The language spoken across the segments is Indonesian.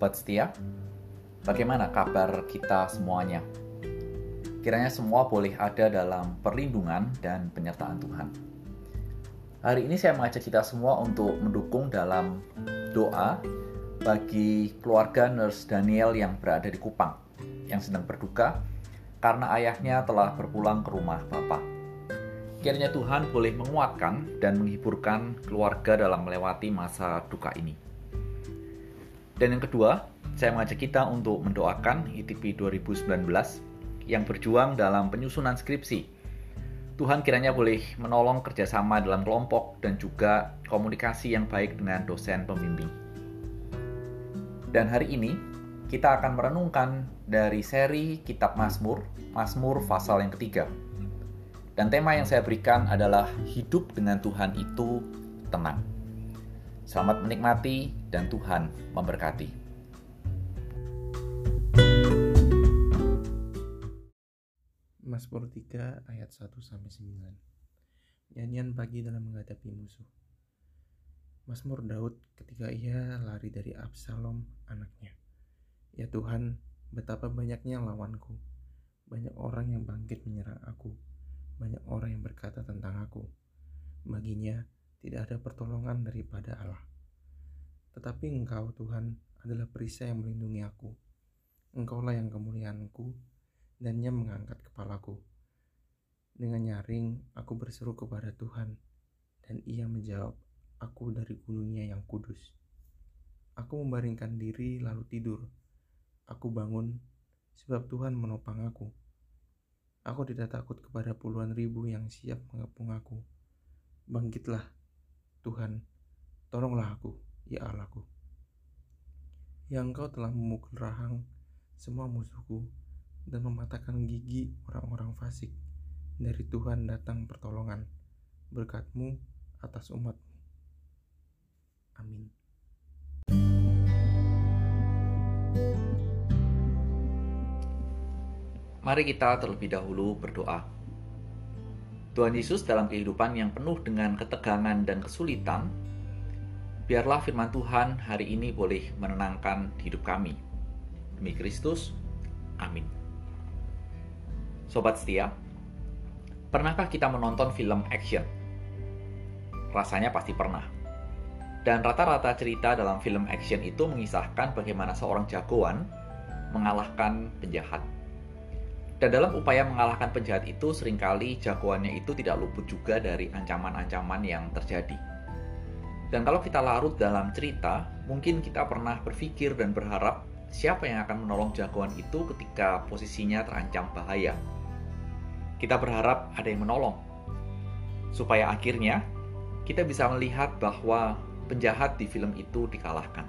Sobat setia, bagaimana kabar kita semuanya? Kiranya semua boleh ada dalam perlindungan dan penyertaan Tuhan. Hari ini saya mengajak kita semua untuk mendukung dalam doa bagi keluarga Nurse Daniel yang berada di Kupang, yang sedang berduka karena ayahnya telah berpulang ke rumah Bapak. Kiranya Tuhan boleh menguatkan dan menghiburkan keluarga dalam melewati masa duka ini. Dan yang kedua, saya mengajak kita untuk mendoakan ITP 2019 yang berjuang dalam penyusunan skripsi. Tuhan kiranya boleh menolong kerjasama dalam kelompok dan juga komunikasi yang baik dengan dosen pembimbing. Dan hari ini, kita akan merenungkan dari seri Kitab Mazmur, Mazmur pasal yang ketiga. Dan tema yang saya berikan adalah hidup dengan Tuhan itu tenang. Selamat menikmati dan Tuhan memberkati. Mazmur 3 ayat 1 sampai 9. Nyanyian pagi dalam menghadapi musuh. Mazmur Daud ketika ia lari dari Absalom anaknya. Ya Tuhan, betapa banyaknya lawanku. Banyak orang yang bangkit menyerang aku. Banyak orang yang berkata tentang aku. Baginya, tidak ada pertolongan daripada Allah. Tetapi Engkau, Tuhan, adalah perisai yang melindungi aku. Engkaulah yang kemuliaanku, dan Ia mengangkat kepalaku. Dengan nyaring, aku berseru kepada Tuhan, dan Ia menjawab aku dari gunungnya yang kudus. Aku membaringkan diri lalu tidur. Aku bangun, sebab Tuhan menopang aku. Aku tidak takut kepada puluhan ribu yang siap mengepung aku. Bangkitlah, Tuhan, tolonglah aku, ya Allahku. Yang engkau telah memukul rahang semua musuhku dan mematahkan gigi orang-orang fasik. Dari Tuhan datang pertolongan, berkatmu atas umatmu. Amin. Mari kita terlebih dahulu berdoa. Tuhan Yesus dalam kehidupan yang penuh dengan ketegangan dan kesulitan, biarlah firman Tuhan hari ini boleh menenangkan hidup kami. Demi Kristus, amin. Sobat setia, pernahkah kita menonton film action? Rasanya pasti pernah. Dan rata-rata cerita dalam film action itu mengisahkan bagaimana seorang jagoan mengalahkan penjahat dan dalam upaya mengalahkan penjahat itu, sering kali jagoannya itu tidak luput juga dari ancaman-ancaman yang terjadi. Dan kalau kita larut dalam cerita, mungkin kita pernah berpikir dan berharap siapa yang akan menolong jagoan itu ketika posisinya terancam bahaya. Kita berharap ada yang menolong, supaya akhirnya kita bisa melihat bahwa penjahat di film itu dikalahkan.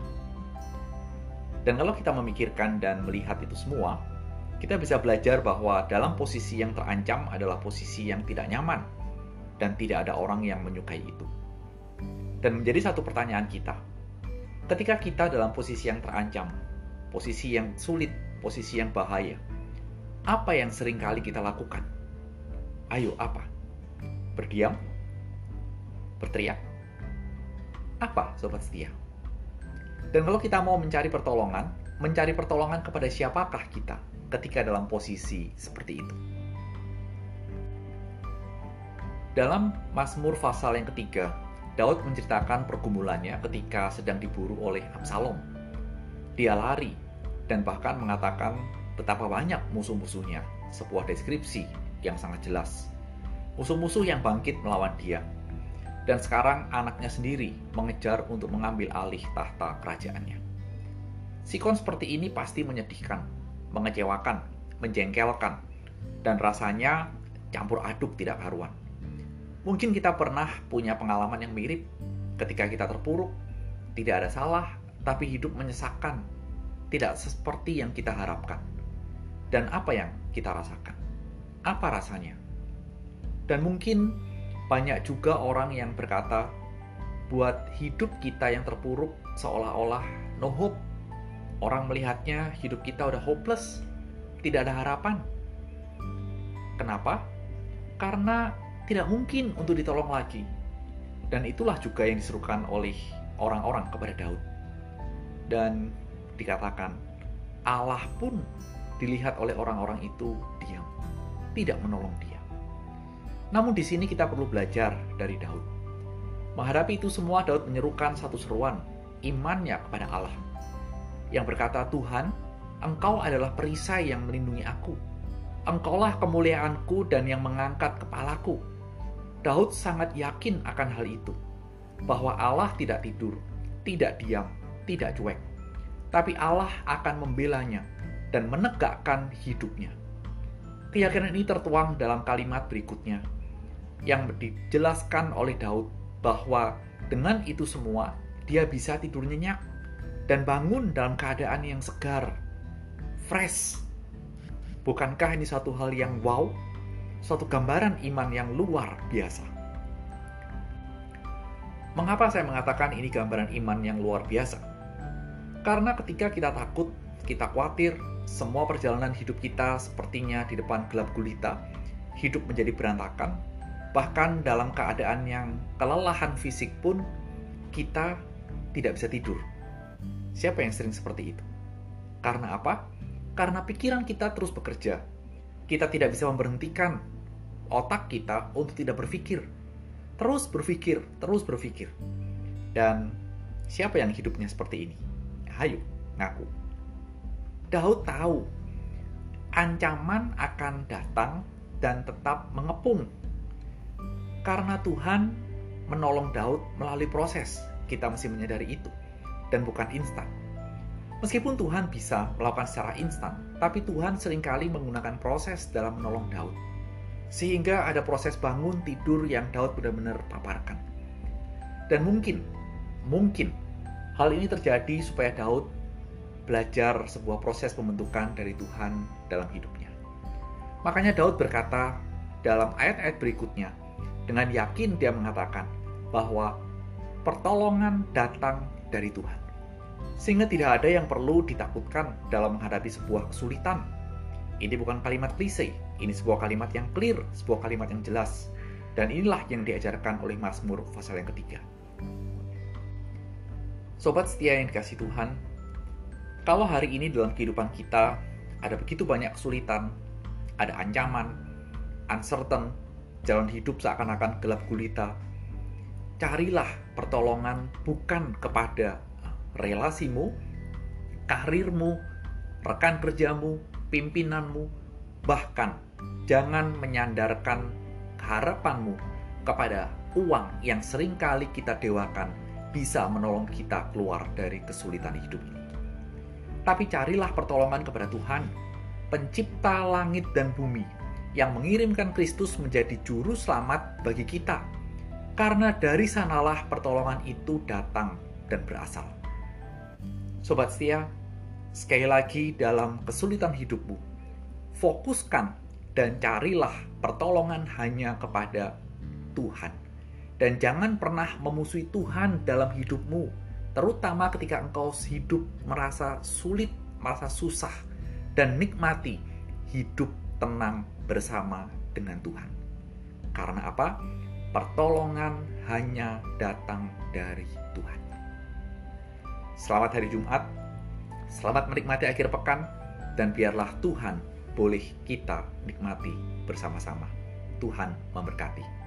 Dan kalau kita memikirkan dan melihat itu semua, kita bisa belajar bahwa dalam posisi yang terancam adalah posisi yang tidak nyaman dan tidak ada orang yang menyukai itu. Dan menjadi satu pertanyaan kita, ketika kita dalam posisi yang terancam, posisi yang sulit, posisi yang bahaya, apa yang sering kali kita lakukan? Ayo, apa? Berdiam? Berteriak? Apa, sobat setia? Dan kalau kita mau mencari pertolongan, mencari pertolongan kepada siapakah kita? Ketika dalam posisi seperti itu. Dalam Mazmur pasal yang ketiga, Daud menceritakan pergumulannya ketika sedang diburu oleh Absalom. Dia lari dan bahkan mengatakan betapa banyak musuh-musuhnya, sebuah deskripsi yang sangat jelas. Musuh-musuh yang bangkit melawan dia. Dan sekarang anaknya sendiri mengejar untuk mengambil alih tahta kerajaannya. Sikon seperti ini pasti menyedihkan mengecewakan, menjengkelkan, dan rasanya campur aduk tidak karuan. Mungkin kita pernah punya pengalaman yang mirip ketika kita terpuruk, tidak ada salah, tapi hidup menyesakkan, tidak seperti yang kita harapkan. Dan apa yang kita rasakan? Apa rasanya? Dan mungkin banyak juga orang yang berkata, buat hidup kita yang terpuruk seolah-olah no hope, Orang melihatnya hidup kita udah hopeless, tidak ada harapan. Kenapa? Karena tidak mungkin untuk ditolong lagi. Dan itulah juga yang diserukan oleh orang-orang kepada Daud. Dan dikatakan Allah pun dilihat oleh orang-orang itu diam, tidak menolong dia. Namun di sini kita perlu belajar dari Daud. Menghadapi itu semua, Daud menyerukan satu seruan, imannya kepada Allah. Yang berkata, Tuhan, Engkau adalah perisai yang melindungi aku. Engkaulah kemuliaanku dan yang mengangkat kepalaku. Daud sangat yakin akan hal itu, bahwa Allah tidak tidur, tidak diam, tidak cuek. Tapi Allah akan membelanya dan menegakkan hidupnya. Keyakinan ini tertuang dalam kalimat berikutnya, yang dijelaskan oleh Daud bahwa dengan itu semua dia bisa tidur nyenyak dan bangun dalam keadaan yang segar, fresh. Bukankah ini satu hal yang wow? Suatu gambaran iman yang luar biasa. Mengapa saya mengatakan ini gambaran iman yang luar biasa? Karena ketika kita takut, kita khawatir, semua perjalanan hidup kita sepertinya di depan gelap gulita, hidup menjadi berantakan, Bahkan dalam keadaan yang kelelahan fisik pun kita tidak bisa tidur. Siapa yang sering seperti itu? Karena apa? Karena pikiran kita terus bekerja. Kita tidak bisa memberhentikan otak kita untuk tidak berpikir. Terus berpikir, terus berpikir. Dan siapa yang hidupnya seperti ini? Hayu, ngaku. Daud tahu ancaman akan datang dan tetap mengepung karena Tuhan menolong Daud melalui proses. Kita mesti menyadari itu. Dan bukan instan. Meskipun Tuhan bisa melakukan secara instan, tapi Tuhan sering kali menggunakan proses dalam menolong Daud. Sehingga ada proses bangun tidur yang Daud benar-benar paparkan. Dan mungkin, mungkin hal ini terjadi supaya Daud belajar sebuah proses pembentukan dari Tuhan dalam hidupnya. Makanya Daud berkata dalam ayat-ayat berikutnya, dengan yakin dia mengatakan bahwa pertolongan datang dari Tuhan. Sehingga tidak ada yang perlu ditakutkan dalam menghadapi sebuah kesulitan. Ini bukan kalimat klise, ini sebuah kalimat yang clear, sebuah kalimat yang jelas. Dan inilah yang diajarkan oleh Mazmur pasal yang ketiga. Sobat setia yang dikasih Tuhan, kalau hari ini dalam kehidupan kita ada begitu banyak kesulitan, ada ancaman, uncertain, jalan hidup seakan-akan gelap gulita. Carilah pertolongan bukan kepada relasimu, karirmu, rekan kerjamu, pimpinanmu, bahkan jangan menyandarkan harapanmu kepada uang yang sering kali kita dewakan bisa menolong kita keluar dari kesulitan hidup ini. Tapi carilah pertolongan kepada Tuhan, pencipta langit dan bumi, yang mengirimkan Kristus menjadi juru selamat bagi kita. Karena dari sanalah pertolongan itu datang dan berasal. Sobat setia, sekali lagi dalam kesulitan hidupmu, fokuskan dan carilah pertolongan hanya kepada Tuhan. Dan jangan pernah memusuhi Tuhan dalam hidupmu, terutama ketika engkau hidup merasa sulit, merasa susah, dan nikmati hidup tenang bersama dengan Tuhan. Karena apa? Pertolongan hanya datang dari Tuhan. Selamat hari Jumat, selamat menikmati akhir pekan, dan biarlah Tuhan boleh kita nikmati bersama-sama. Tuhan memberkati.